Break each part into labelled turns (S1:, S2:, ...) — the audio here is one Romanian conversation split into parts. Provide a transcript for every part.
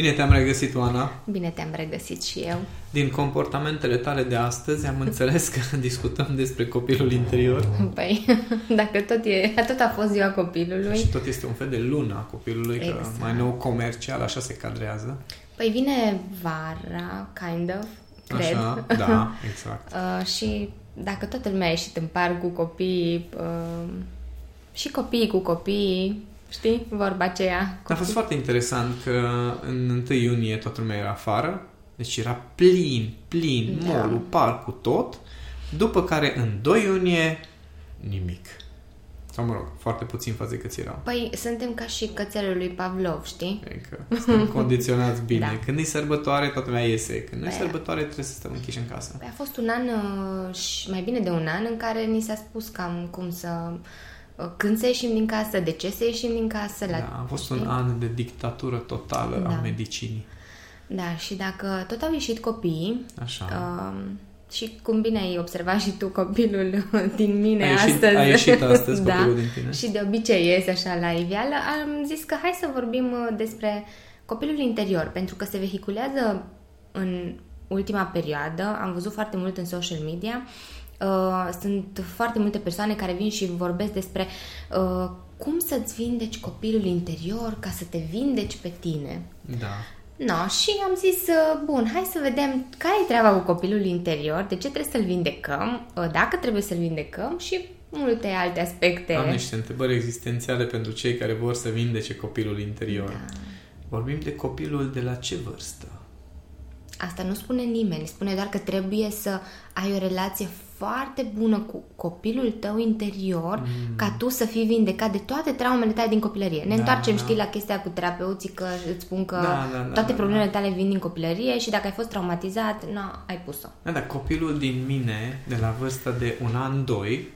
S1: Bine te-am regăsit, Oana.
S2: Bine te-am regăsit și eu.
S1: Din comportamentele tale de astăzi am înțeles că discutăm despre copilul interior.
S2: Păi, dacă tot, e, tot a fost ziua copilului...
S1: Și tot este un fel de lună a copilului, exact. că mai nou comercial, așa se cadrează.
S2: Păi vine vara, kind of, cred.
S1: Așa, da, exact.
S2: uh, și dacă toată lumea a ieșit în parc cu copii, uh, și copiii cu copiii, Știi? Vorba aceea.
S1: A fost foarte interesant că în 1 iunie toată lumea era afară, deci era plin, plin, da. molul, parcul, tot. După care în 2 iunie nimic. Sau mă rog, foarte puțin față cât erau.
S2: Păi suntem ca și cățelul lui Pavlov, știi?
S1: Adică suntem condiționați bine. da. Când e sărbătoare, toată lumea iese. Când nu e păi, sărbătoare, trebuie să stăm închiși în casă.
S2: Păi a fost un an uh, și mai bine de un an în care ni s-a spus cam cum să când să ieșim din casă, de ce să ieșim din casă.
S1: La... Da, a fost știi? un an de dictatură totală da. a medicinii.
S2: Da, și dacă tot au ieșit copiii,
S1: Așa. Uh,
S2: și cum bine ai observat și tu copilul din mine
S1: a ieșit,
S2: astăzi.
S1: A ieșit astăzi
S2: da,
S1: copilul din tine.
S2: Și de obicei ies așa la iveală, am zis că hai să vorbim uh, despre copilul interior, pentru că se vehiculează în ultima perioadă, am văzut foarte mult în social media, uh, Uh, sunt foarte multe persoane care vin și vorbesc despre uh, cum să-ți vindeci copilul interior ca să te vindeci pe tine.
S1: Da.
S2: No, și am zis, uh, bun, hai să vedem care e treaba cu copilul interior, de ce trebuie să-l vindecăm, uh, dacă trebuie să-l vindecăm și multe alte aspecte.
S1: Am niște întrebări existențiale pentru cei care vor să vindece copilul interior. Da. Vorbim de copilul de la ce vârstă?
S2: Asta nu spune nimeni, spune doar că trebuie să ai o relație foarte bună cu copilul tău interior mm. ca tu să fii vindecat de toate traumele tale din copilărie. Ne da, întoarcem, da. știi, la chestia cu terapeuții că îți spun că da, da, da, toate da, problemele da. tale vin din copilărie și dacă ai fost traumatizat, nu, ai pus-o.
S1: Da, dar copilul din mine, de la vârsta de un an, doi,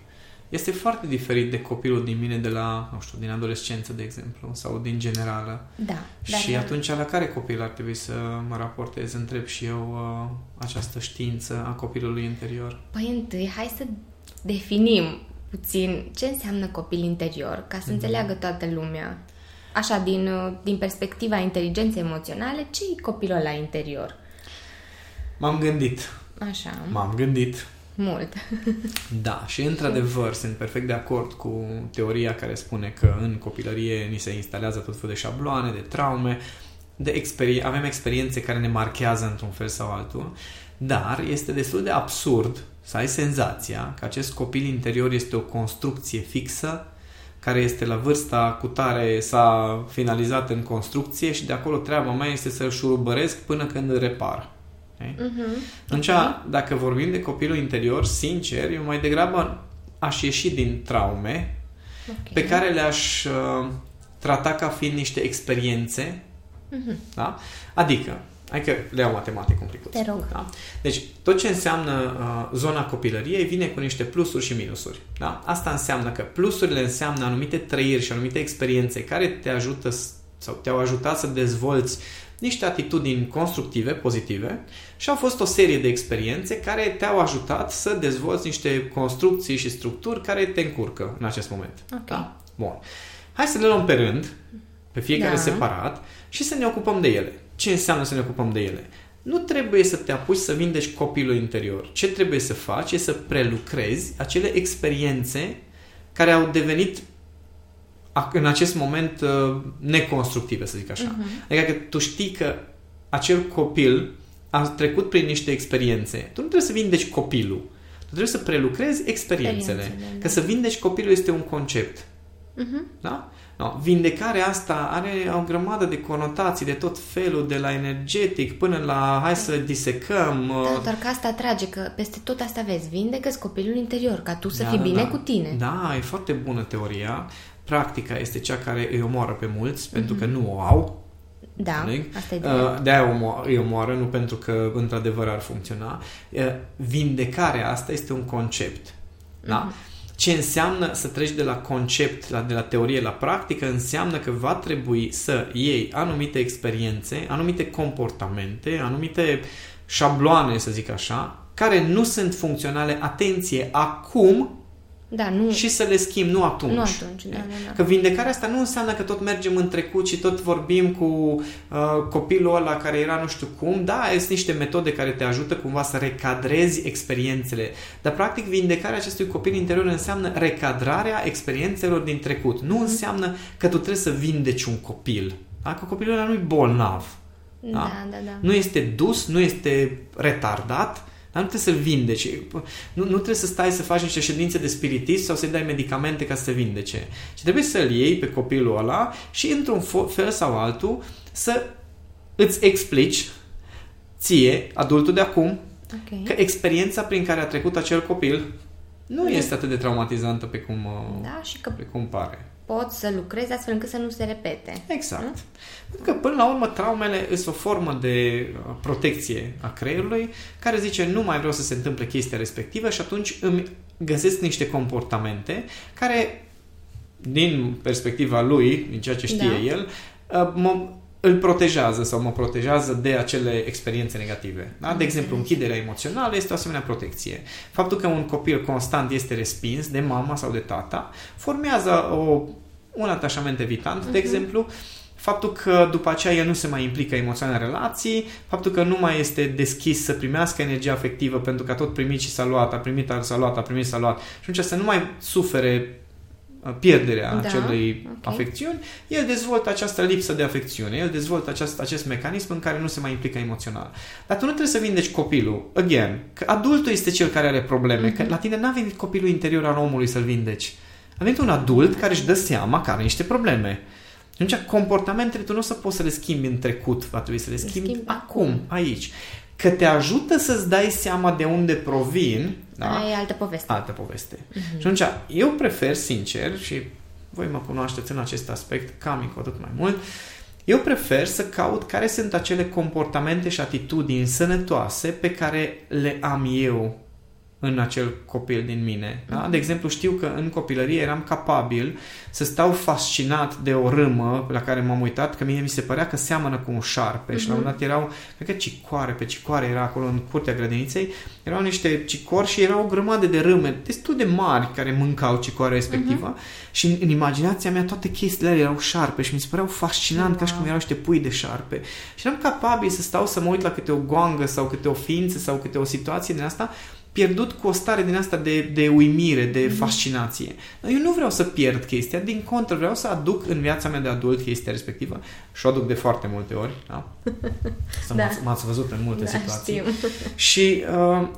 S1: este foarte diferit de copilul din mine de la, nu știu, din adolescență, de exemplu, sau din generală.
S2: Da.
S1: Și dar, atunci la care copil ar trebui să mă raportez? Întreb și eu uh, această știință a copilului interior.
S2: Păi întâi, hai să definim puțin ce înseamnă copil interior, ca să mm-hmm. înțeleagă toată lumea. Așa, din, uh, din perspectiva inteligenței emoționale, ce e copilul la interior?
S1: M-am gândit.
S2: Așa.
S1: M-am gândit
S2: mult.
S1: Da, și într-adevăr sunt perfect de acord cu teoria care spune că în copilărie ni se instalează tot felul de șabloane, de traume, de experi- avem experiențe care ne marchează într-un fel sau altul, dar este destul de absurd să ai senzația că acest copil interior este o construcție fixă care este la vârsta cu tare s-a finalizat în construcție și de acolo treaba mea este să-l șurubăresc până când îl repar. Uh-huh. Atunci, okay. dacă vorbim de copilul interior, sincer, eu mai degrabă aș ieși din traume okay. pe care le-aș uh, trata ca fiind niște experiențe. Uh-huh. Da? Adică, hai că le iau matematic un pic.
S2: Te rog.
S1: Da? Deci, tot ce înseamnă uh, zona copilăriei vine cu niște plusuri și minusuri. Da? Asta înseamnă că plusurile înseamnă anumite trăiri și anumite experiențe care te ajută sau te-au ajutat să dezvolți niște atitudini constructive, pozitive și au fost o serie de experiențe care te-au ajutat să dezvolți niște construcții și structuri care te încurcă în acest moment.
S2: Okay. Da?
S1: Bun. Hai să le luăm pe rând, pe fiecare da. separat și să ne ocupăm de ele. Ce înseamnă să ne ocupăm de ele? Nu trebuie să te apuci să vindeci copilul interior. Ce trebuie să faci e să prelucrezi acele experiențe care au devenit în acest moment uh, neconstructive, să zic așa. Uh-huh. Adică că tu știi că acel copil a trecut prin niște experiențe. Tu nu trebuie să vindeci copilul. Tu trebuie să prelucrezi experiențele. experiențele că da. să vindeci copilul este un concept. Uh-huh. Da? No, vindecarea asta are o grămadă de conotații de tot felul, de la energetic până la hai să disecăm.
S2: Da, uh, doar că asta atrage, că peste tot asta vezi, vindecă copilul interior, ca tu să da, fii da, bine
S1: da.
S2: cu tine.
S1: Da, e foarte bună teoria. Practica este cea care îi omoară pe mulți, mm-hmm. pentru că nu o au.
S2: Da, asta e
S1: uh, De-aia îi omoară, nu pentru că într-adevăr ar funcționa. Uh, vindecarea asta este un concept. Mm-hmm. Da? Mhm. Ce înseamnă să treci de la concept, la, de la teorie la practică, înseamnă că va trebui să iei anumite experiențe, anumite comportamente, anumite șabloane, să zic așa, care nu sunt funcționale, atenție, acum,
S2: Da, nu...
S1: Și să le schimb, nu atunci.
S2: Nu atunci, da, da, da.
S1: Că vindecarea asta nu înseamnă că tot mergem în trecut și tot vorbim cu uh, copilul ăla care era nu știu cum. Da, sunt niște metode care te ajută cumva să recadrezi experiențele. Dar, practic, vindecarea acestui copil interior înseamnă recadrarea experiențelor din trecut. Nu mm. înseamnă că tu trebuie să vindeci un copil. Da? Că copilul ăla nu e bolnav.
S2: Da, da, da, da.
S1: Nu este dus, nu este retardat, dar nu trebuie să-l vindeci. Nu, nu trebuie să stai să faci niște ședințe de spiritism sau să-i dai medicamente ca să se vindece. Și trebuie să-l iei pe copilul ăla și într-un fel sau altul să îți explici ție, adultul de acum, okay. că experiența prin care a trecut acel copil nu este atât de traumatizantă pe cum,
S2: da, și că
S1: pe cum pare
S2: poți să lucrezi astfel încât să nu se repete.
S1: Exact. Nu? Pentru că, până la urmă, traumele sunt o formă de uh, protecție a creierului care zice nu mai vreau să se întâmple chestia respectivă și atunci îmi găsesc niște comportamente care, din perspectiva lui, din ceea ce știe da. el, uh, mă, îl protejează sau mă protejează de acele experiențe negative. Da? De exemplu, închiderea emoțională este o asemenea protecție. Faptul că un copil constant este respins de mama sau de tata formează o, un atașament evitant, uh-huh. de mhm. exemplu, faptul că după aceea el nu se mai implică emoțional în relații, faptul că nu mai este deschis să primească energie afectivă pentru că a tot primit și s-a luat, a primit, s-a luat, a primit, s-a luat și atunci să nu mai sufere pierderea da, acelei okay. afecțiuni, el dezvoltă această lipsă de afecțiune, el dezvoltă acest, acest mecanism în care nu se mai implică emoțional. Dar tu nu trebuie să vindeci copilul, again, că adultul este cel care are probleme, mm-hmm. că la tine n-a venit copilul interior al omului să-l vindeci. A venit un adult care își dă seama că are niște probleme. Atunci, comportamentele tu nu o să poți să le schimbi în trecut, va trebui să le schimbi, schimbi acum, aici. Că te ajută să-ți dai seama de unde provin,
S2: da? Aia e altă poveste.
S1: Altă poveste. Uh-huh. Și atunci, eu prefer, sincer, și voi mă cunoașteți în acest aspect, cam cu atât mai mult, eu prefer să caut care sunt acele comportamente și atitudini sănătoase pe care le am eu în acel copil din mine. Da? De exemplu, știu că în copilărie eram capabil să stau fascinat de o râmă la care m-am uitat, că mie mi se părea că seamănă cu un șarpe uh-huh. și la un mhm. dat erau, cred că cicoare, pe cicoare era acolo în curtea grădiniței, erau niște cicori și erau o grămadă de râme destul de mari care mâncau cicoarea respectivă uh-huh. și în, în imaginația mea toate chestiile alea erau șarpe și mi se păreau fascinant wow. ca și cum erau niște pui de șarpe. Și eram capabil să stau să mă uit la câte o goangă sau câte o ființă sau câte o situație din asta pierdut cu o stare din asta de, de uimire, de mm-hmm. fascinație. Dar eu nu vreau să pierd chestia, din contră, vreau să aduc în viața mea de adult chestia respectivă și o aduc de foarte multe ori. Da? Să da. m-ați, m-ați văzut în multe
S2: da,
S1: situații.
S2: Știu.
S1: Și uh,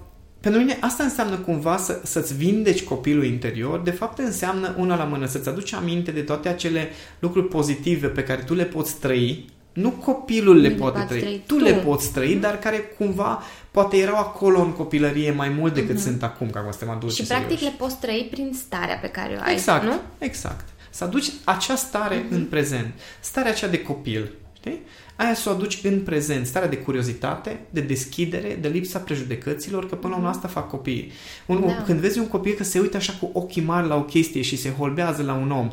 S1: pentru mine asta înseamnă cumva să, să-ți vindeci copilul interior, de fapt înseamnă una la mână, să-ți aduci aminte de toate acele lucruri pozitive pe care tu le poți trăi nu copilul le, le poate trăi, trăi, tu, tu le poți trăi, mm-hmm. dar care cumva poate erau acolo în copilărie mai mult decât mm-hmm. sunt acum, ca acum suntem adulți
S2: și, și practic le poți trăi prin starea pe care o ai,
S1: exact,
S2: nu?
S1: Exact, Să aduci acea stare mm-hmm. în prezent, starea aceea de copil, știi? Aia să o aduci în prezent, starea de curiozitate, de deschidere, de lipsa prejudecăților, că până la urmă asta fac copiii. Un, da. Când vezi un copil că se uită așa cu ochii mari la o chestie și se holbează la un om,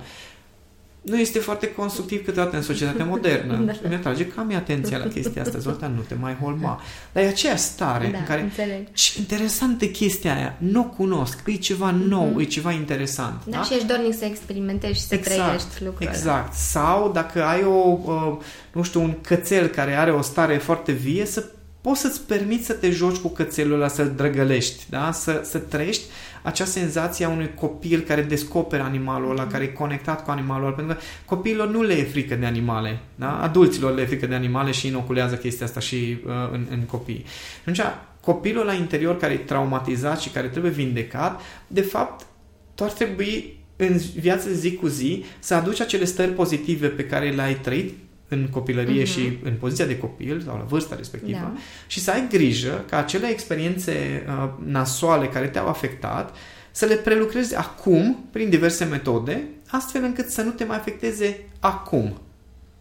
S1: nu este foarte constructiv câteodată în societatea modernă. da. Îmi atrage cam atenția la chestia asta. Zoltan, nu te mai holma. Dar e aceea stare da, în care...
S2: Înțeleg.
S1: Ce interesantă chestia aia. Nu o cunosc. E ceva nou, mm-hmm. e ceva interesant.
S2: Da, da? și ești dornic să experimentezi și să exact, trăiești lucrurile.
S1: Exact. Sau dacă ai o, uh, nu știu, un cățel care are o stare foarte vie, să poți să-ți permiți să te joci cu cățelul ăla, să-l drăgălești, da? să, să trăiești acea senzație a unui copil care descoperă animalul ăla, care e conectat cu animalul ăla, pentru că copiilor nu le e frică de animale, da? adulților le e frică de animale și inoculează chestia asta și uh, în, în copii. Atunci, copilul la interior care e traumatizat și care trebuie vindecat, de fapt, tu ar trebui în viața zi cu zi să aduci acele stări pozitive pe care le-ai trăit în copilărie uh-huh. și în poziția de copil sau la vârsta respectivă da. și să ai grijă ca acele experiențe uh, nasoale care te-au afectat să le prelucrezi acum prin diverse metode, astfel încât să nu te mai afecteze acum.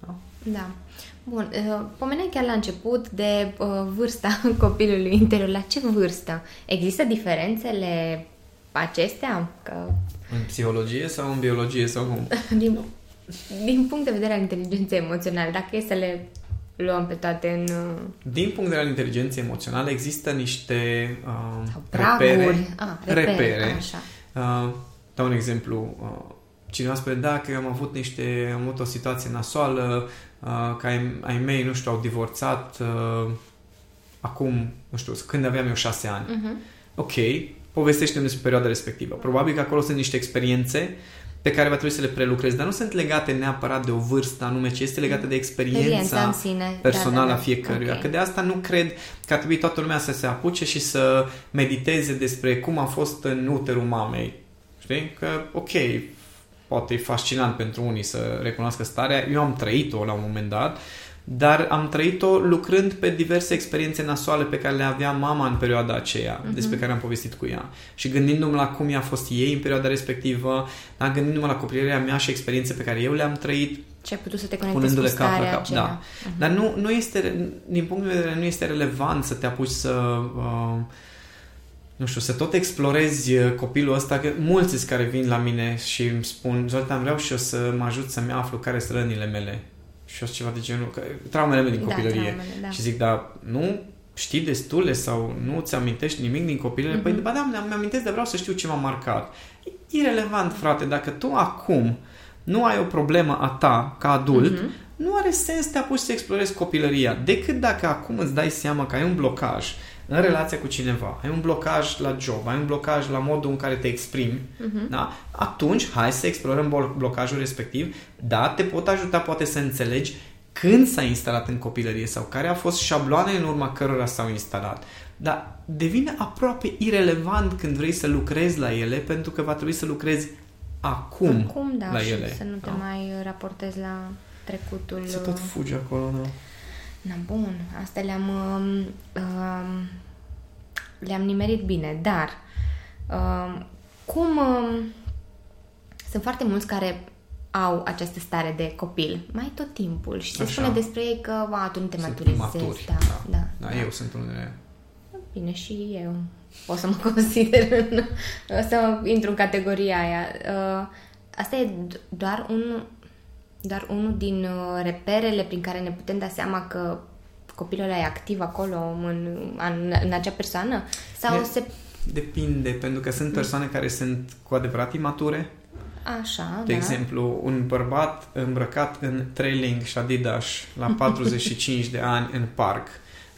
S2: Da. da. Bun, uh, pomeneai chiar la început de uh, vârsta copilului interior. La ce vârstă? Există diferențele acestea? Că...
S1: În psihologie sau în biologie sau cum?
S2: Din din punct de vedere al inteligenței emoționale, dacă e să le luăm pe toate în... Uh,
S1: din punct de vedere al inteligenței emoționale există niște uh,
S2: Sau praguri. repere,
S1: ah, repere, repere
S2: așa.
S1: Uh, dau un exemplu, uh, cineva spune, da, că eu am avut niște, am avut o situație nasoală, uh, că ai, ai mei, nu știu, au divorțat uh, acum, nu știu, când aveam eu șase ani. Uh-huh. Ok, povestește-mi despre perioada respectivă. Probabil că acolo sunt niște experiențe pe care va trebui să le prelucrezi, dar nu sunt legate neapărat de o vârstă anume, ci este legată de experiența
S2: în sine.
S1: personală
S2: da, da, da.
S1: a fiecăruia.
S2: Okay.
S1: Că de asta nu cred că ar trebui toată lumea să se apuce și să mediteze despre cum a fost în uterul mamei. Știi? Că, ok, poate e fascinant pentru unii să recunoască starea. Eu am trăit-o la un moment dat, dar am trăit-o lucrând pe diverse experiențe nasoale pe care le avea mama în perioada aceea, uh-huh. despre care am povestit cu ea. Și gândindu-mă la cum i-a fost ei în perioada respectivă, da, gândindu-mă la copilăria mea și experiențe pe care eu le-am trăit,
S2: ce ai putut să te conectezi cu starea cap, aceea.
S1: Da. Uh-huh. Dar nu, nu este, din punct de vedere, nu este relevant să te apuci să... Uh, nu știu, să tot explorezi copilul ăsta, că mulți care vin la mine și îmi spun, Zoltan, vreau și eu să mă ajut să-mi aflu care sunt rănile mele. Și eu ceva de genul, că, traumele mele din
S2: Da,
S1: copilărie.
S2: traumele, da.
S1: Și zic, dar nu știi destule sau nu ți amintești nimic din copilărie?
S2: Mhm.
S1: Mm-hmm. Păi, ba da, mi amintesc, dar vreau să știu ce m-a marcat. E irelevant, frate, dacă tu acum nu ai o problemă a ta ca adult,
S2: Mhm.
S1: mm-hmm. nu are sens să te apuci să explorezi copilăria, decât dacă acum îți dai seama că ai un blocaj în relația cu cineva, ai un blocaj la job, ai un blocaj la modul în care te exprimi,
S2: Mhm.
S1: da? atunci hai să explorăm blo- blocajul respectiv, da, te pot ajuta poate să înțelegi când s-a instalat în copilărie sau care a fost șabloane în urma cărora s-au instalat. Dar devine aproape irelevant când vrei să lucrezi la ele, pentru că va trebui să lucrezi acum,
S2: Acum, da,
S1: la
S2: și
S1: ele.
S2: să nu te
S1: da.
S2: mai raportezi la trecutul.
S1: Se tot fuge acolo, da.
S2: Na, bun, astea le-am um, um, le-am nimerit bine, dar um, cum um, sunt foarte mulți care au această stare de copil, mai tot timpul și se
S1: Așa.
S2: spune despre ei că, a, tu nu te
S1: Sunt
S2: maturizezi.
S1: imaturi,
S2: Da, da,
S1: da. da, eu sunt unul dintre
S2: Bine, și eu o să mă consider în, o să intru în categoria aia. Uh, Asta e d- doar un, doar unul din uh, reperele prin care ne putem da seama că copilul ăla e activ acolo în, în, în acea persoană? Sau
S1: Ne-
S2: se...
S1: Depinde, pentru că sunt persoane care sunt cu adevărat imature.
S2: Așa,
S1: De
S2: da.
S1: exemplu, un bărbat îmbrăcat în trailing și Adidas la 45 de ani în parc,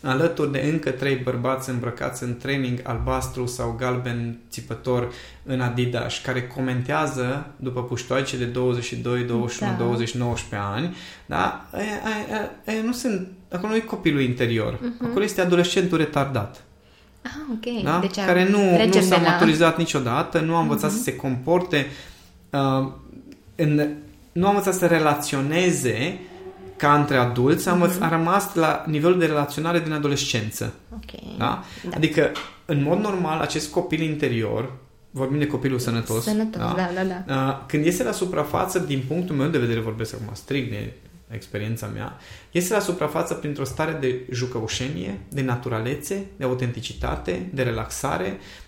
S1: alături de încă trei bărbați îmbrăcați în training albastru sau galben țipător în Adidas, care comentează după puștoaice de 22, 21,
S2: Da.
S1: 20, 19 ani, da? Aia, aia, aia nu sunt, acolo nu e copilul interior, acolo este adolescentul retardat
S2: Ah, ok.
S1: da?
S2: Deci a-
S1: care nu, nu
S2: trecem
S1: s-a
S2: de la-
S1: maturizat niciodată, nu a învățat să se comporte, uh, în, nu a învățat să relaționeze ca între adulți, a, învăț- a rămas la nivelul de relaționare din adolescență.
S2: Ok.
S1: Da?
S2: Da.
S1: Adică, în mod normal, acest copil interior, vorbim de copilul sănătos,
S2: Sănătos, da, da, da.
S1: Uh, când iese la suprafață, din punctul meu de vedere, vorbesc acum strict de experiența mea, iese la suprafață printr-o stare de jucăușenie, de naturalețe, de autenticitate, de relaxare, uh,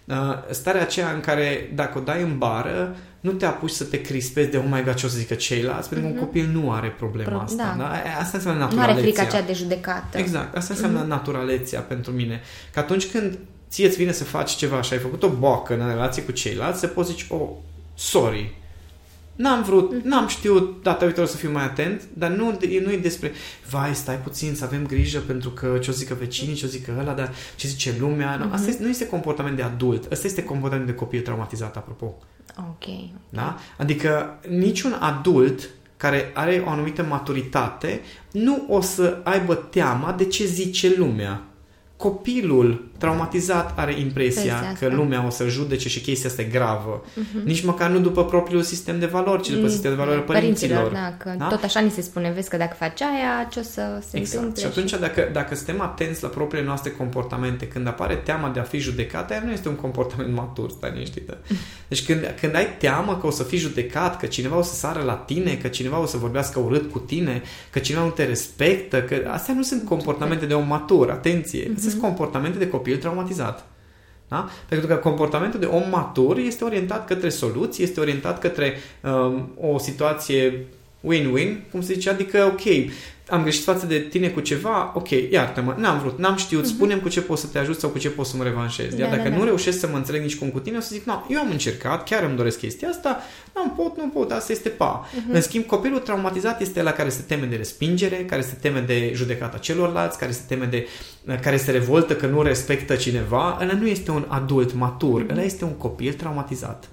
S1: starea aceea în care dacă o dai în bară, nu te apuci să te crispezi de oh my god ce o să zică ceilalți, pentru că un copil nu are problema
S2: Pro-
S1: asta.
S2: da.
S1: Da? Asta înseamnă
S2: Nu are
S1: naturalețea.
S2: frica aceea de judecată.
S1: Exact, asta înseamnă mm-hmm. naturalețea pentru mine. Că atunci când ție îți vine să faci ceva și ai făcut o boacă în relație cu ceilalți, să poți zici, oh, sorry, N-am vrut, n-am știut data viitoare să fiu mai atent, dar nu, nu e despre, vai, stai puțin, să avem grijă pentru că ce o zică vecinii, ce o zică ăla, dar ce zice lumea. Nu, asta este, nu este comportament de adult, asta este comportament de copil traumatizat, apropo.
S2: Ok.
S1: Da? Adică niciun adult care are o anumită maturitate nu o să aibă teama de ce zice lumea. Copilul traumatizat are impresia
S2: Impresia
S1: că
S2: asta.
S1: lumea o să judece și chestia asta e gravă. Nici măcar nu după propriul sistem de valori, ci după sistemul de valori al părinților.
S2: Da, că
S1: Da?
S2: tot așa ni se spune, vezi că dacă faci aia, ce o să se
S1: Exact.
S2: întâmple.
S1: Și atunci dacă, dacă suntem atenți la propriile noastre comportamente, când apare teama de a fi judecat, aia nu este un comportament matur, stai liniștită. Deci când, când ai teamă că o să fii judecat, că cineva o să sară la tine, că cineva o să vorbească urât cu tine, că cineva nu te respectă, că astea nu sunt comportamente de om matur, atenție. Astea sunt comportamente de copil traumatizat. Da? Pentru că comportamentul de om matur este orientat către soluții, este orientat către um, o situație win-win, cum se zice, adică, ok, am greșit față de tine cu ceva, ok, iartă-mă, n-am vrut, n-am știut, uh-huh. spune cu ce pot să te ajut sau cu ce pot să mă revanșez. Iar da, dacă da, da. nu reușesc să mă înțeleg nici cum cu tine, o să zic, nu, eu am încercat, chiar îmi doresc chestia asta, nu pot, nu pot, asta este pa. Uh-huh. În schimb, copilul traumatizat este la care se teme de respingere, care se teme de judecata celorlalți, care se teme de, care se revoltă că nu respectă cineva. Ăla nu este un adult matur, uh-huh. ăla este un copil traumatizat.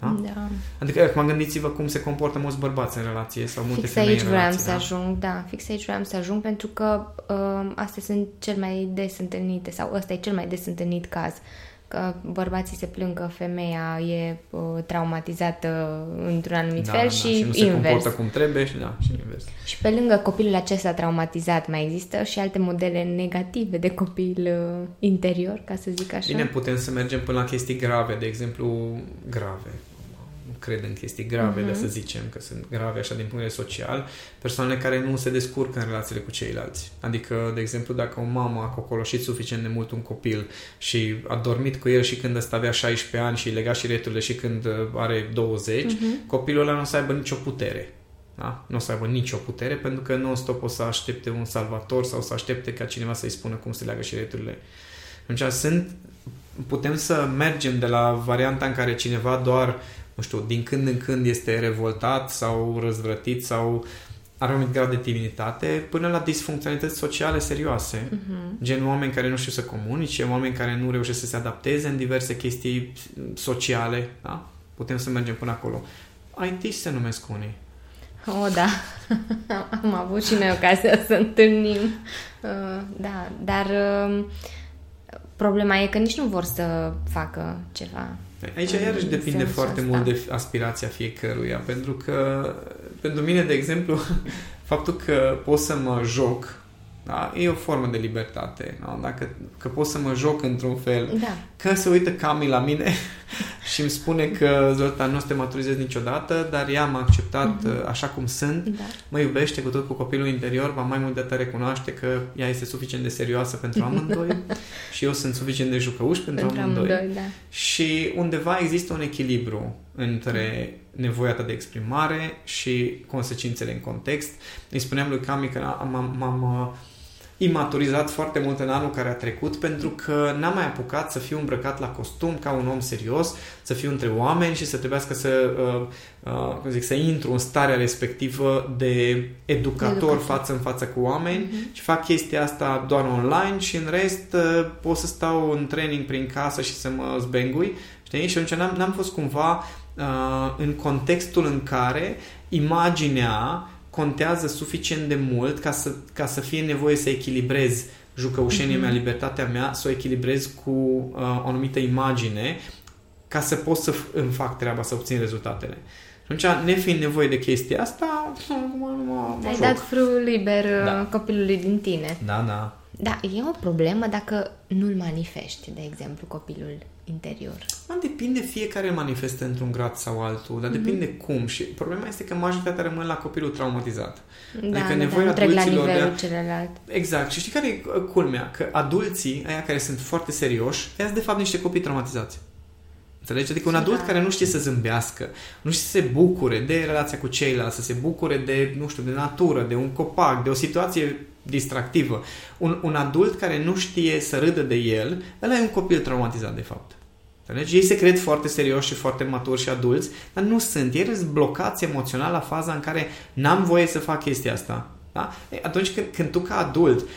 S1: Da? da. Adică, acum gândiți-vă cum se comportă mulți bărbați în relație sau multe
S2: fix
S1: femei
S2: aici
S1: în
S2: vreau
S1: relație.
S2: să
S1: da?
S2: ajung, da, fix aici vreau să ajung pentru că uh, astea sunt cel mai des întâlnite sau ăsta e cel mai des întâlnit caz că bărbații se plâng că femeia e uh, traumatizată într-un anumit
S1: da,
S2: fel
S1: da,
S2: și,
S1: și nu
S2: invers.
S1: se comportă cum trebuie și da, și invers.
S2: Și pe lângă copilul acesta traumatizat mai există și alte modele negative de copil uh, interior, ca să zic așa.
S1: Bine, putem să mergem până la chestii grave, de exemplu, grave cred în chestii grave, uh-huh. de să zicem că sunt grave așa din punct de vedere social, persoanele care nu se descurcă în relațiile cu ceilalți. Adică, de exemplu, dacă o mamă a cocoloșit suficient de mult un copil și a dormit cu el și când ăsta avea 16 ani și lega și returile și când uh, are 20, uh-huh. Mhm. copilul ăla nu o să aibă nicio putere. Da? Nu o să aibă nicio putere pentru că nu stop o să aștepte un salvator sau să aștepte ca cineva să-i spună cum se leagă și returile. Atunci sunt, putem să mergem de la varianta în care cineva doar nu știu, din când în când este revoltat sau răzvrătit sau are un grad de timiditate, până la disfuncționalități sociale serioase. Uh-huh. Gen oameni care nu știu să comunice, oameni care nu reușesc să se adapteze în diverse chestii sociale. Da? Putem să mergem până acolo. IT se numesc unii.
S2: O, oh, da. Am avut și noi ocazia să întâlnim. Uh, da, dar uh, problema e că nici nu vor să facă ceva
S1: Aici iarăși depinde foarte asta. mult de aspirația fiecăruia, pentru că pentru mine, de exemplu, faptul că pot să mă joc da? E o formă de libertate. Da? Dacă că pot să mă joc într-un fel.
S2: Da.
S1: Că se uită Cami la mine și îmi spune că Zoltan nu o să te maturizezi niciodată, dar ea m-a acceptat uh-huh. așa cum sunt, da. mă iubește cu tot cu copilul interior, va mai mult de atât recunoaște că ea este suficient de serioasă pentru amândoi și eu sunt suficient de jucăuș pentru, pentru amândoi. amândoi da. Și undeva există un echilibru între nevoia ta de exprimare și consecințele în context. Îi spuneam lui Cami că m-am, m-am imaturizat foarte mult în anul care a trecut pentru că n-am mai apucat să fiu îmbrăcat la costum ca un om serios, să fiu între oameni și să trebuiască să, uh, uh, cum zic, să intru în starea respectivă de educator, educator. față în față cu oameni uh-huh. și fac chestia asta doar online și în rest uh, pot să stau în training prin casă și să mă zbengui, știi? Și atunci n-am, n-am fost cumva uh, în contextul în care imaginea contează suficient de mult ca să, ca să fie nevoie să echilibrez jucăușenia mm-hmm. mea, libertatea mea, să o echilibrez cu uh, o anumită imagine ca să pot să îmi fac treaba, să obțin rezultatele. Și atunci, nefiind nevoie de chestia asta, mă, mă,
S2: mă Ai joc. dat frul liber uh, da. copilului din tine.
S1: Da, da.
S2: Da, e o problemă dacă nu-l manifesti, de exemplu, copilul interior.
S1: Man, depinde, fiecare manifestă într-un grad sau altul, dar mm-hmm. depinde cum. Și problema este că majoritatea rămân la copilul traumatizat.
S2: Da, adică da, nevoia da, la nivelul de a... celălalt.
S1: Exact. Și știi care e culmea? Că adulții, aia care sunt foarte serioși, ăia de fapt niște copii traumatizați. Înțelegi? Adică un adult da. care nu știe să zâmbească, nu știe să se bucure de relația cu ceilalți, să se bucure de, nu știu, de natură, de un copac, de o situație distractivă. Un, un adult care nu știe să râdă de el, ăla e un copil traumatizat, de fapt. Înțelegi? Ei se cred foarte serioși și foarte maturi și adulți, dar nu sunt. Ei sunt blocați emoțional la faza în care n-am voie să fac chestia asta. Da? Atunci când, când tu ca adult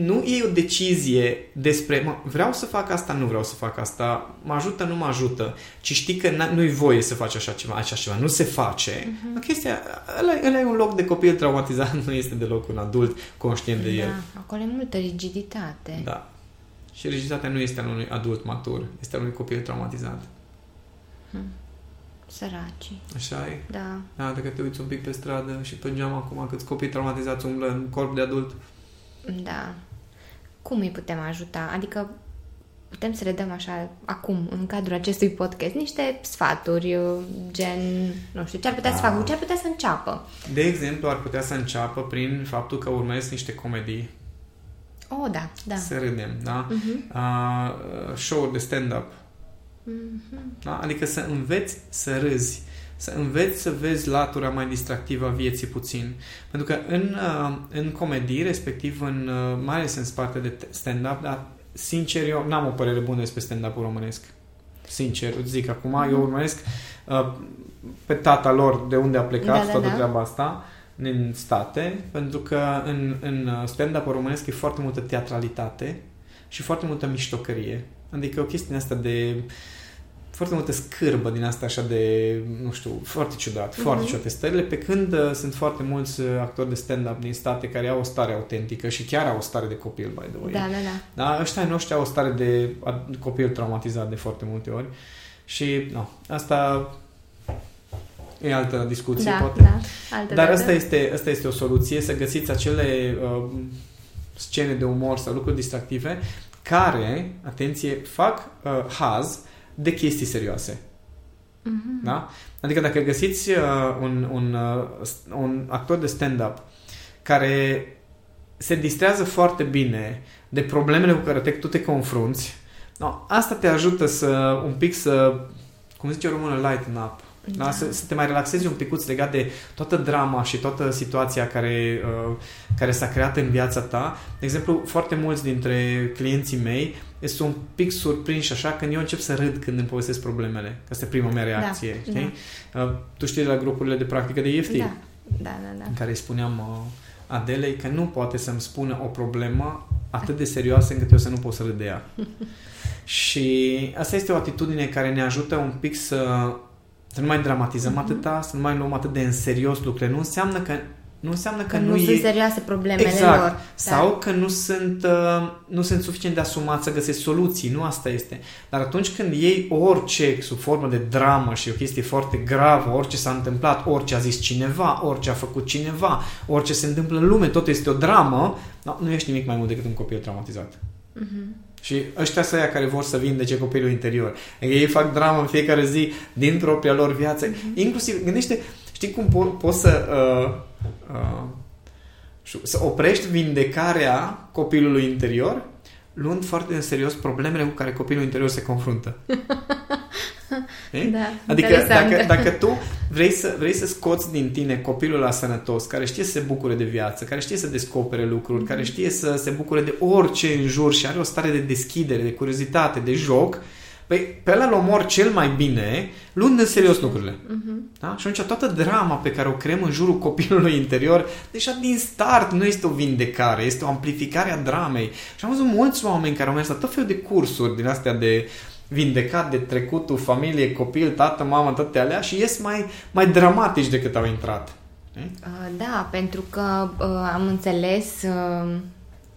S1: nu e o decizie despre mă, vreau să fac asta, nu vreau să fac asta, mă ajută, nu mă ajută, ci știi că nu-i voie să faci așa ceva, așa ceva, nu se face. Uh-huh. Chestia, ăla, ăla e un loc de copil traumatizat, nu este deloc un adult conștient de
S2: da,
S1: el.
S2: acolo e multă rigiditate.
S1: Da. Și rigiditatea nu este al unui adult matur, este al unui copil traumatizat.
S2: Hmm. Săraci.
S1: Așa e?
S2: Da.
S1: Da, dacă te uiți un pic pe stradă și pe geam acum câți copii traumatizați umblă în corp de adult.
S2: Da. Cum îi putem ajuta? Adică putem să le dăm așa, acum, în cadrul acestui podcast, niște sfaturi, gen, nu știu, ce ar putea da. să facă, ce ar putea să înceapă?
S1: De exemplu, ar putea să înceapă prin faptul că urmezi niște comedii
S2: Oh, da, da.
S1: Să râdem, da? Uh-huh. Uh, show de stand-up. Uh-huh. Da? Adică să înveți să râzi, să înveți să vezi latura mai distractivă a vieții puțin. Pentru că în, uh, în comedii, respectiv în, uh, mai ales în spate de stand-up, dar sincer eu n-am o părere bună despre stand-up-ul românesc. Sincer, îți zic acum, mm-hmm. eu mhm. urmăresc uh, pe tata lor de unde a plecat da, toată da, da. treaba asta în state, pentru că în, în uh, stand-up românesc e foarte multă teatralitate și foarte multă miștocărie. Adică o chestie asta de foarte multă scârbă din asta așa de, nu știu, foarte ciudat, uh-huh. foarte ciudate stările, pe când uh, sunt foarte mulți uh, actori de stand-up din state care au o stare autentică și chiar au o stare de copil, by the way.
S2: Da, da, da.
S1: Da, ăștia noștri au o stare de copil traumatizat de foarte multe ori și, nu, asta E altă discuție,
S2: da,
S1: poate.
S2: Da, altă
S1: Dar asta este, asta este o soluție, să găsiți acele uh, scene de umor sau lucruri distractive care, atenție, fac uh, haz de chestii serioase. Mm-hmm. Da? Adică dacă găsiți uh, un, un, uh, un actor de stand-up care se distrează foarte bine de problemele cu care te, tu te confrunți, no, asta te ajută să un pic să, cum zice română, lighten up. Da. Da? Să, să te mai relaxezi un picuț legat de toată drama și toată situația care, uh, care s-a creat în viața ta. De exemplu, foarte mulți dintre clienții mei sunt un pic surprinși așa când eu încep să râd când îmi povestesc problemele. Asta e prima mea reacție. Da, știi? Da. Uh, tu știi de la grupurile de practică de EFT?
S2: Da, da, da. da.
S1: În care îi spuneam uh, Adelei că nu poate să-mi spună o problemă atât de serioasă încât eu să nu pot să râd de ea. și asta este o atitudine care ne ajută un pic să să nu mai dramatizăm mm-hmm. atâta, să nu mai luăm atât de în serios lucrurile. Nu înseamnă că nu înseamnă că, că
S2: nu, nu
S1: e...
S2: sunt serioase problemele
S1: exact.
S2: lor.
S1: Sau da. că nu sunt, uh, nu sunt suficient de asumat să găsesc soluții. Nu asta este. Dar atunci când iei orice sub formă de dramă și o chestie foarte gravă, orice s-a întâmplat, orice a zis cineva, orice a făcut cineva, orice se întâmplă în lume, tot este o dramă, no, nu ești nimic mai mult decât un copil traumatizat. Mm-hmm. Și ăștia să care vor să vindece copilul interior. Adică ei fac dramă în fiecare zi din propria lor viață. Mm-hmm. Inclusiv, gândește, știi cum po- poți să uh, uh, să oprești vindecarea copilului interior luând foarte în serios problemele cu care copilul interior se confruntă.
S2: Da,
S1: adică dacă, dacă tu vrei să, vrei să scoți din tine copilul la sănătos, care știe să se bucure de viață, care știe să descopere lucruri, mm-hmm. care știe să se bucure de orice în jur și are o stare de deschidere, de curiozitate, de joc, Păi pe ăla îl omor cel mai bine luând în serios lucrurile. Uh-huh. Da? Și atunci toată drama pe care o creăm în jurul copilului interior, deja din start nu este o vindecare, este o amplificare a dramei. Și am văzut mulți oameni care au mers la tot felul de cursuri din astea de vindecat de trecutul, familie, copil, tată, mamă, toate alea și ies mai, mai dramatici decât au intrat.
S2: Uh, da, pentru că uh, am înțeles, uh,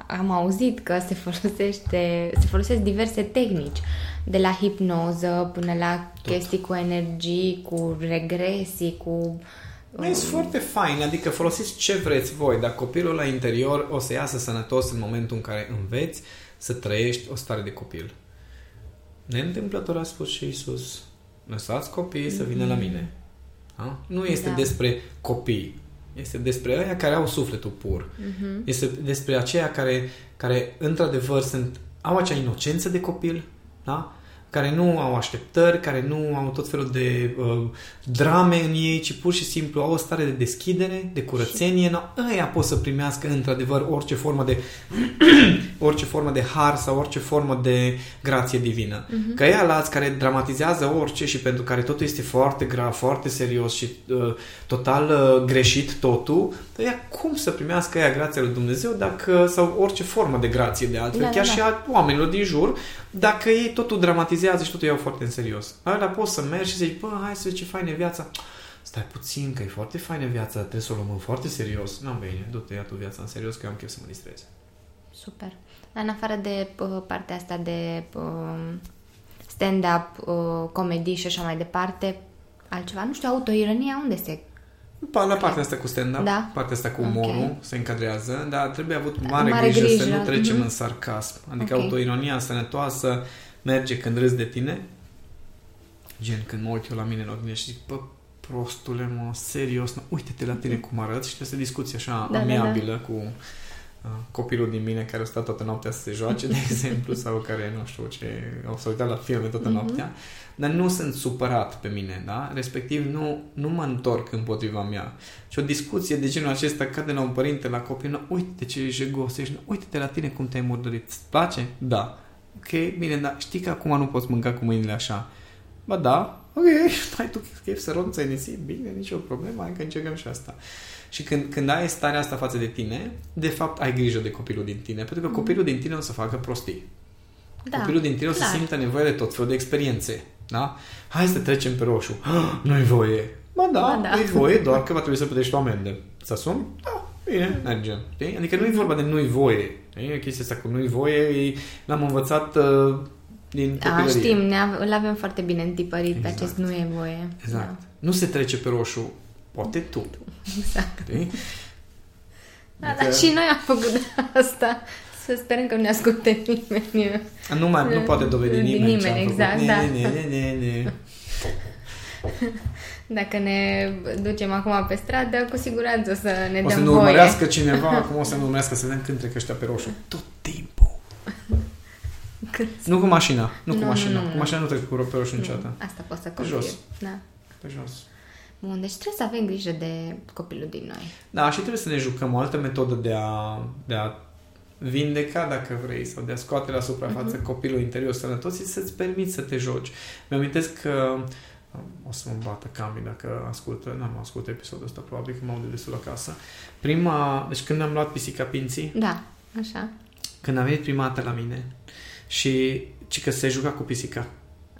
S2: am auzit că se folosește, se folosesc diverse tehnici de la hipnoză până la Tot. chestii cu energii, cu regresii, cu...
S1: Um... E foarte fain, adică folosiți ce vreți voi, dar copilul la interior o să iasă sănătos în momentul în care înveți să trăiești o stare de copil. Neîntâmplător a spus și Isus, lăsați copiii să vină la mine. Da? Nu este da. despre copii, este despre aia care au sufletul pur. Uh-huh. Este despre aceia care, care într-adevăr sunt, au acea inocență de copil, da? Care nu au așteptări, care nu au tot felul de uh, drame în ei, ci pur și simplu au o stare de deschidere, de curățenie. No, ăia pot să primească într-adevăr orice formă de orice formă de har sau orice formă de grație divină. Uh-huh. Că ea lați care dramatizează orice și pentru care totul este foarte grav, foarte serios și uh, total uh, greșit totul, ea cum să primească ea grația lui Dumnezeu dacă, sau orice formă de grație de altfel, da, chiar da, și a oamenilor din jur, dacă ei totul dramatizează și totul iau foarte în serios. Alea poți să mergi și zici, bă, hai să vezi ce faină viața. Stai puțin, că e foarte faină viața, trebuie să o luăm foarte serios. Nu, bine, du-te, ia tu viața în serios, că eu am chef să mă distrez.
S2: Super. În afară de uh, partea asta de uh, stand-up, uh, comedii și așa mai departe, altceva, nu știu, autoironia unde se
S1: la partea asta cu stand-up, da? partea asta cu umorul okay. se încadrează, dar trebuie avut mare, mare grijă, grijă să nu trecem mm-hmm. în sarcasm. Adică okay. autoironia sănătoasă merge când râzi de tine, gen când mă uit eu la mine în oglindă și zic, bă, prostule, mă, serios, nu, uite-te la tine cum arăți și trebuie să discuți așa da, amiabilă da, da. cu copilul din mine care a stat toată noaptea să se joace, de exemplu, sau care, nu știu ce, au să uitat la filme toată mm-hmm. noaptea, dar nu sunt supărat pe mine, da? Respectiv, nu, nu mă întorc împotriva mea. Și o discuție de genul acesta cade la un părinte, la copil, nu, uite ce jegos ești, uite-te la tine cum te-ai murdărit, îți place? Da. Ok, bine, dar știi că acum nu poți mânca cu mâinile așa. Ba da, ok, ai tu chef să ronțai nisip, bine, nicio problemă, hai că încercăm și asta. Și când, când ai starea asta față de tine, de fapt ai grijă de copilul din tine, pentru că mm. copilul din tine o să facă prostii. Da, copilul din tine clar. o să simtă nevoie de tot felul de experiențe. Da? Hai să trecem pe roșu. nu-i voie. Ba da, ba da. nu-i voie, doar că va trebui să plătești o amendă. Să asumi? Da, bine, mergem. Știi? Adică nu e vorba de nu-i voie. Știi? Chestia asta cu nu-i voie, l-am învățat uh, din
S2: A, știm, ne îl avem foarte bine întipărit exact. acest nu e voie.
S1: Exact. Da. Nu se trece pe roșu, poate tu.
S2: Exact. Știi? Da, adică... dar și noi am făcut asta. Să sperăm că nu ne asculte nimeni.
S1: Nu, mai, nu poate dovedi nimeni.
S2: Nimeni, exact,
S1: ne,
S2: da.
S1: Ne, ne, ne, ne.
S2: Dacă ne ducem acum pe stradă, cu siguranță o să ne
S1: o
S2: dăm
S1: să
S2: ne
S1: urmărească cineva, acum o să ne urmărească să vedem când trec ăștia pe roșu. Tot timpul. Când nu cu mașina. Nu, nu cu mașina. Nu, nu, cu mașina nu trec cu pe roșu niciodată.
S2: Asta poți să confirm.
S1: Pe jos.
S2: Da.
S1: Pe jos.
S2: Bun, deci trebuie să avem grijă de copilul din noi.
S1: Da, și trebuie să ne jucăm o altă metodă de a, de a vindeca, dacă vrei, sau de a scoate la suprafață uh-huh. copilul interior sănătos, și să-ți permiți să te joci. Mi-amintesc că o să mă bată Cami dacă ascultă, nu am ascultat episodul ăsta, probabil că mă aude destul acasă. Prima, deci când am luat pisica pinții,
S2: da, așa.
S1: Când a venit prima dată la mine și ci că se juca cu pisica.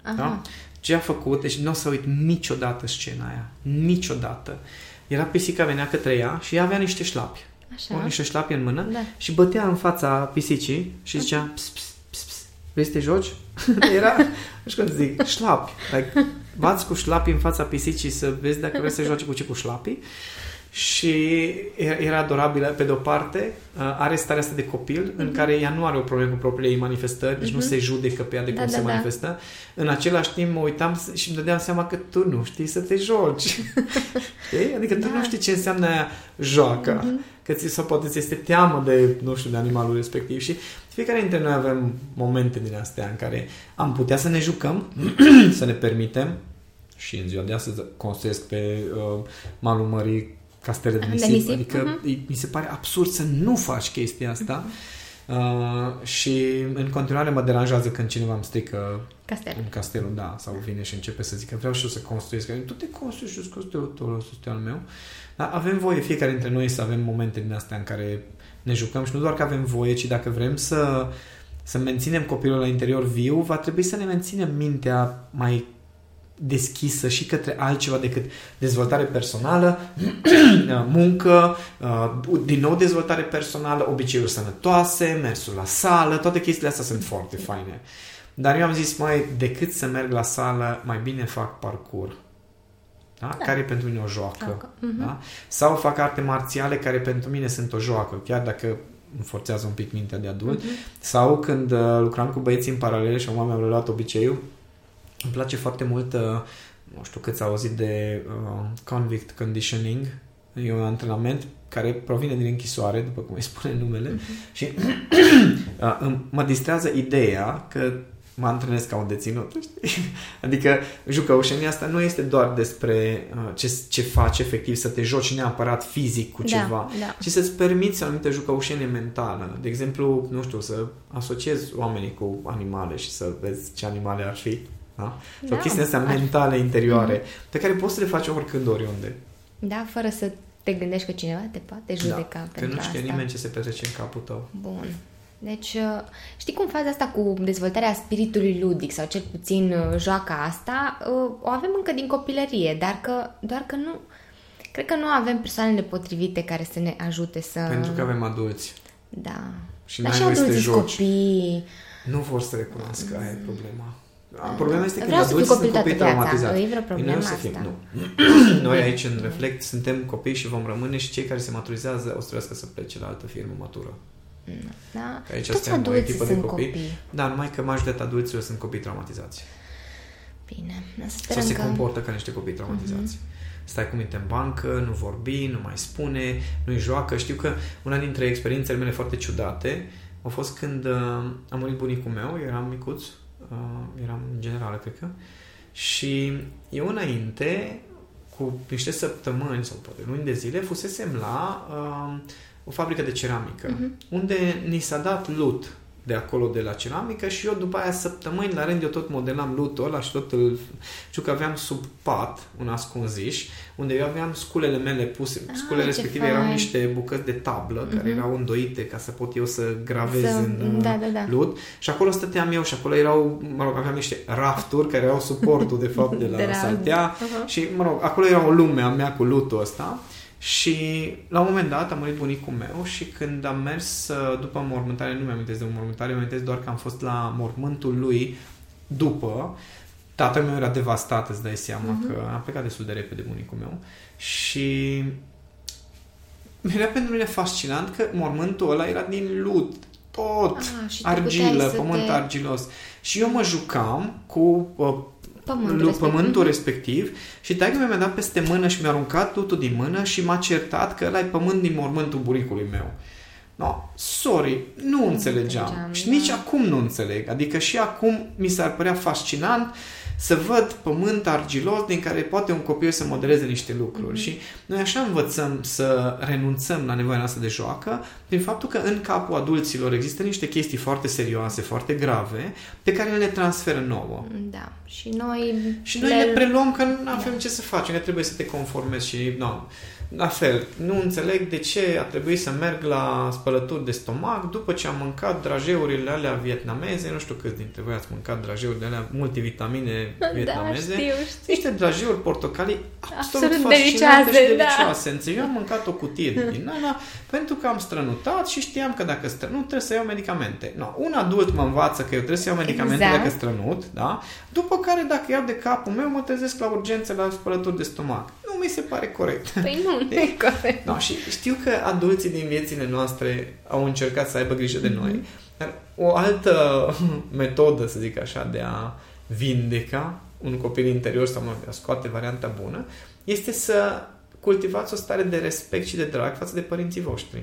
S1: Aha. Da? Ce a făcut, deci nu o să uit niciodată scena aia. Niciodată. Era pisica, venea către ea și ea avea niște șlapi.
S2: Așa.
S1: O, niște șlapi în mână
S2: da.
S1: și bătea în fața pisicii și zicea ps, ps, ps, ps. vrei să te joci? Era, nu știu cum zic, șlapi. Like, bați cu șlapi în fața pisicii să vezi dacă vrei să joci cu ce cu șlapii și era adorabilă pe de-o parte, uh, are starea asta de copil mm-hmm. în mhm. care ea nu are o problemă cu propriile ei manifestări, deci mm-hmm. nu se judecă pe ea de da, cum da, se da. manifestă. În același timp mă uitam și îmi dădeam seama că tu nu știi să te joci. știi? Adică tu da. nu știi ce înseamnă aia joacă. Mm-hmm. Că ți sau poate ți este teamă de, nu știu, de animalul respectiv și fiecare dintre noi avem momente din astea în care am putea să ne jucăm, să ne permitem și în ziua de astăzi construiesc pe uh, malul mării castele de nisip. De nisip. Adică uh-huh. mi se pare absurd să nu faci chestia asta. Uh, și în continuare mă deranjează când cineva îmi strică
S2: Castel.
S1: în castelul, da, sau vine și începe să zică vreau și eu să construiesc. Tu te construi și construi tu al meu. Dar avem voie fiecare dintre noi să avem momente din astea în care ne jucăm și nu doar că avem voie, ci dacă vrem să, să menținem copilul la interior viu, va trebui să ne menținem mintea mai deschisă și către altceva decât dezvoltare personală, muncă, uh, din nou dezvoltare personală, obiceiuri sănătoase, mersul la sală, toate chestiile astea sunt foarte faine. Dar eu am zis, mai decât să merg la sală, mai bine fac parcurs. Da? Da. Care pentru mine o joacă. Uh-huh. Da? Sau fac arte marțiale care pentru mine sunt o joacă, chiar dacă îmi forțează un pic mintea de adult. Uh-huh. Sau când uh, lucram cu băieții în paralel și am mi-au luat obiceiul, îmi place foarte mult, uh, nu știu cât s-a auzit de uh, convict conditioning, e un antrenament care provine din închisoare, după cum îi spune numele, uh-huh. și uh, mă distrează ideea că mă antrenez ca un deținut. Știi? Adică jucăușenia asta nu este doar despre uh, ce, ce faci efectiv, să te joci neapărat fizic cu
S2: da,
S1: ceva,
S2: da.
S1: ci să-ți permiți o anumită jucăușenie mentală. De exemplu, nu știu, să asociezi oamenii cu animale și să vezi ce animale ar fi da? Sau da, chestii astea mentale, interioare, mm-hmm. pe care poți să le faci oricând, oriunde.
S2: Da, fără să te gândești că cineva te poate judeca da,
S1: pentru că nu știe
S2: asta.
S1: nimeni ce se petrece în capul tău.
S2: Bun. Deci, uh, știi cum faza asta cu dezvoltarea spiritului ludic sau cel puțin uh, joaca asta, uh, o avem încă din copilărie, dar că, doar că nu, cred că nu avem persoanele potrivite care să ne ajute să...
S1: Pentru că avem adulți.
S2: Da.
S1: Și
S2: dar și adulții copii.
S1: Nu vor să recunoască, aia e problema. Problema este că
S2: Vreau
S1: adulți sunt copii
S2: traumatizați. E vreo problemă
S1: noi
S2: să
S1: fim, nu. noi aici în Reflect suntem copii și vom rămâne și cei care se maturizează o să trebuiască să plece la altă firmă matură.
S2: Da.
S1: Că aici Toți suntem o echipă de copii. copii. Da, numai că majoritatea adulților sunt copii traumatizați.
S2: Bine,
S1: Sau se că... comportă ca niște copii traumatizați. Uh-huh. Stai cu minte în bancă, nu vorbi, nu mai spune, nu-i joacă. Știu că una dintre experiențele mele foarte ciudate a fost când uh, a murit bunicul meu, eu eram micuț, uh, eram în generală, cred că, și eu înainte, cu niște săptămâni sau poate luni de zile, fusesem la uh, o fabrică de ceramică, uh-huh. unde ni s-a dat lut de acolo de la ceramică și eu după aia săptămâni la rând eu tot modelam lutul ăla și tot îl... Știu că aveam sub pat un ascunziș unde eu aveam sculele mele puse. Ah, sculele respective erau niște bucăți de tablă uh-huh. care erau îndoite ca să pot eu să gravez să... în da, da, da. lut și acolo stăteam eu și acolo erau, mă rog, aveam niște rafturi care erau suportul de fapt de la, de la... saltea uh-huh. și, mă rog, acolo era o lume a mea cu lutul ăsta și la un moment dat a murit bunicul meu și când am mers uh, după mormântare, nu mi-am de mormântare, mi-am doar că am fost la mormântul lui după. Tatăl meu era devastat, îți dai seama uh-huh. că a plecat destul de repede bunicul meu și era pentru mine fascinant că mormântul ăla era din lut, tot, ah, argilă, pământ te... argilos. Și eu mă jucam cu uh, pământul, respectiv. pământul respectiv și taică mi-a dat peste mână și mi-a aruncat tutul din mână și m-a certat că ăla e pământ din mormântul buricului meu. No, sorry, nu, nu înțelegeam. înțelegeam. Și nici da. acum nu înțeleg. Adică și acum mi s-ar părea fascinant uh, să văd pământ argilos din care poate un copil să modeleze niște lucruri. Mm-hmm. Și noi așa învățăm să renunțăm la nevoia noastră de joacă prin faptul că în capul adulților există niște chestii foarte serioase, foarte grave, pe care le transferă nouă.
S2: Da. Și noi...
S1: Și noi le, ne preluăm că nu avem da. ce să facem, ne trebuie să te conformezi și... No, la fel, nu înțeleg de ce a trebuit să merg la spălături de stomac după ce am mâncat drajeurile alea vietnameze, nu știu câți dintre voi ați mâncat drajeurile alea multivitamine da, vietnameze. Da, știu, știu. Niște drajeuri portocalii absolut, absolut delicioase, și delicioase. Da. Eu am mâncat o cutie din ala pentru că am strănutat și știam că dacă strănut trebuie să iau medicamente. No, un adult mă învață că eu trebuie să iau medicamente exact. dacă strănut, da? După care dacă iau de capul meu mă trezesc la urgențe la spălături de stomac. Nu mi se pare corect.
S2: Păi nu, nu e corect.
S1: No, și știu că adulții din viețile noastre au încercat să aibă grijă de mm-hmm. noi, dar o altă metodă, să zic așa, de a vindeca un copil interior sau a scoate varianta bună, este să cultivați o stare de respect și de drag față de părinții voștri.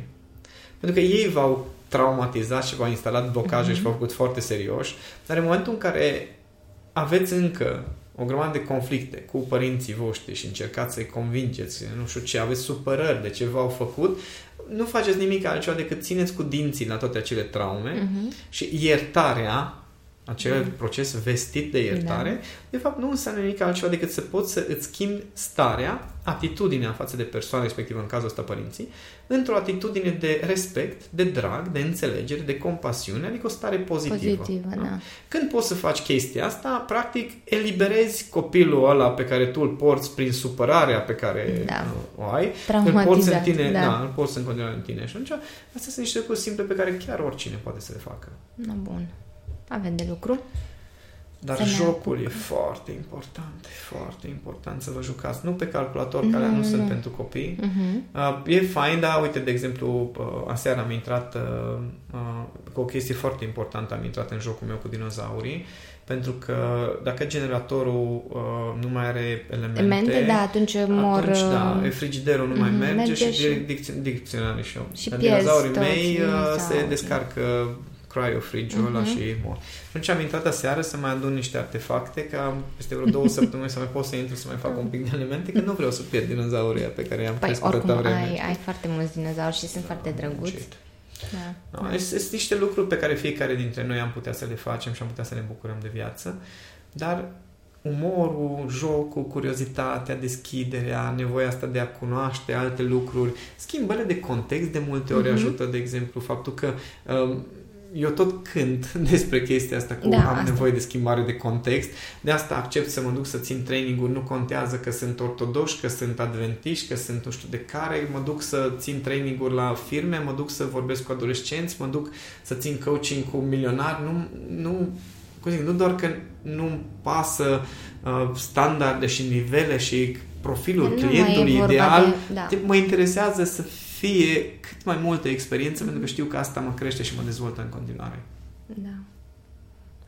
S1: Pentru că ei v-au traumatizat și v-au instalat blocaje mm-hmm. și v-au făcut foarte serioși, dar în momentul în care aveți încă o grămadă de conflicte cu părinții voștri și încercați să-i convingeți, nu știu ce, aveți supărări de ce v-au făcut, nu faceți nimic altceva decât țineți cu dinții la toate acele traume uh-huh. și iertarea acel mm. proces vestit de iertare, da. de fapt nu înseamnă nimic altceva decât să poți să îți schimbi starea, atitudinea față de persoana respectivă, în cazul ăsta părinții, într-o atitudine de respect, de drag, de înțelegere, de compasiune, adică o stare pozitivă. pozitivă da? Da. Când poți să faci chestia asta, practic eliberezi copilul ăla pe care tu îl porți prin supărarea pe care da. o ai, îl porți în tine, da. Da, îl porți în continuare în tine și atunci astea sunt niște lucruri simple pe care chiar oricine poate să le facă.
S2: Na, bun avem de lucru.
S1: Dar să jocul e foarte important, foarte important să vă jucați. Nu pe calculator, care nu, nu sunt pentru copii. Uh-huh. Uh, e fain, dar uite, de exemplu, uh, aseară am intrat uh, uh, cu o chestie foarte importantă, am intrat în jocul meu cu dinozaurii, pentru că dacă generatorul uh, nu mai are elemente, elemente
S2: da, atunci mor... Atunci,
S1: da, uh, frigiderul nu uh-huh, mai mhm, merge, merge și, și dicționarii și eu. Și dinozaurii mei uh, se descarcă cryo-fridge-ul uh-huh. ăla mhm. și mor. Și atunci am intrat aseară să mai adun niște artefacte, ca peste vreo două săptămâni să mai pot să intru să mai fac un pic de elemente, că nu vreau să pierd dinozaurii pe care i-am
S2: păi, crescut oricum, vreme. ai, ai foarte mulți dinozauri și sunt foarte drăguți.
S1: Da. No, sunt niște lucruri pe care fiecare dintre noi am putea să le facem și am putea să ne bucurăm de viață, dar umorul, jocul, curiozitatea, deschiderea, nevoia asta de a cunoaște alte lucruri, schimbările de context de multe ori uh-huh. ajută, de exemplu, faptul că um, eu tot cânt despre chestia asta cu da, am asta. nevoie de schimbare de context, de asta accept să mă duc să țin training-uri, nu contează că sunt ortodoși, că sunt adventiști, că sunt nu știu de care, mă duc să țin training-uri la firme, mă duc să vorbesc cu adolescenți, mă duc să țin coaching cu milionari, nu, nu, cum zic, nu doar că nu-mi pasă uh, standarde și nivele și profilul clientului ideal, de, da. mă interesează să fie cât mai multă experiență, mm-hmm. pentru că știu că asta mă crește și mă dezvoltă în continuare.
S2: Da.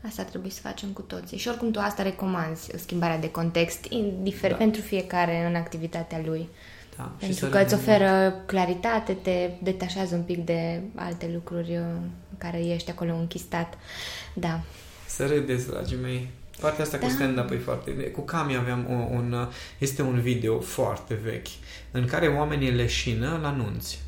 S2: Asta trebuie să facem cu toții. Și oricum tu asta recomanzi, schimbarea de context, indiferent da. pentru fiecare în activitatea lui. Da, pentru că îți oferă claritate, te detașează un pic de alte lucruri în uh, care ești acolo închistat. Da.
S1: Să râdeți, dragii mei. Partea asta da. cu stand-up e foarte... Cu Cami aveam un, un... Este un video foarte vechi în care oamenii leșină la nunți.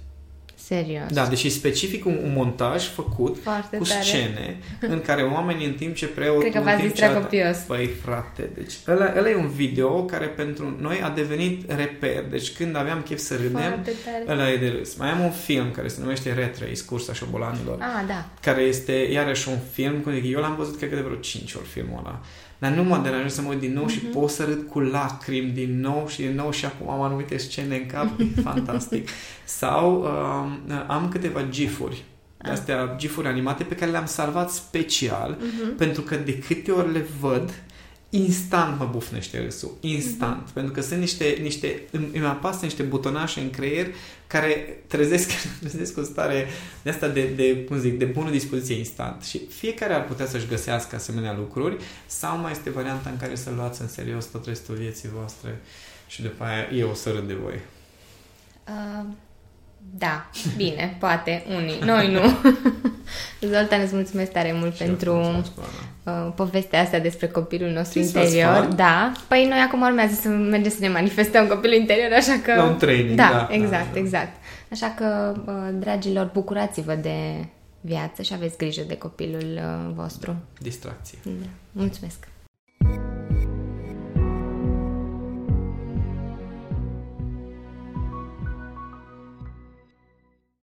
S2: Serios.
S1: Da, deși specific un, un montaj făcut Foarte cu tare. scene în care oamenii în timp ce preotul...
S2: Cred că v-ați distrat copios.
S1: Păi, frate, deci ăla, ăla e un video care pentru noi a devenit reper. Deci când aveam chef să râdem, ăla e de râs. Mai am un film care se numește Red Race, Cursa șobolanilor.
S2: Ah, da.
S1: Care este iarăși un film, cum zic, eu l-am văzut cred că de vreo 5 ori filmul ăla. Dar nu mă deranjează să mă uit din nou mm-hmm. și pot să râd cu lacrimi din nou și din nou și acum am anumite scene în cap, e fantastic. Sau uh, am câteva gifuri de ah. astea gifuri animate pe care le-am salvat special uh-huh. pentru că de câte ori le văd instant mă bufnește râsul. Instant. Uh-huh. Pentru că sunt niște, niște îmi, îmi apasă niște butonașe în creier care trezesc, trezesc o stare de asta de, de, cum zic, de bună dispoziție instant. Și fiecare ar putea să-și găsească asemenea lucruri sau mai este varianta în care să luați în serios tot restul vieții voastre și după aia eu o să râd de voi.
S2: Uh, da, bine, poate, unii, noi nu. Zoltan, îți mulțumesc tare mult și pentru uh, povestea asta despre copilul nostru Ce interior. Da, păi noi acum urmează să mergem să ne manifestăm copilul interior, așa că...
S1: La un training,
S2: da. Da, exact, da, da. exact. Așa că, uh, dragilor, bucurați-vă de viață și aveți grijă de copilul uh, vostru.
S1: Distracție.
S2: Da. Mulțumesc!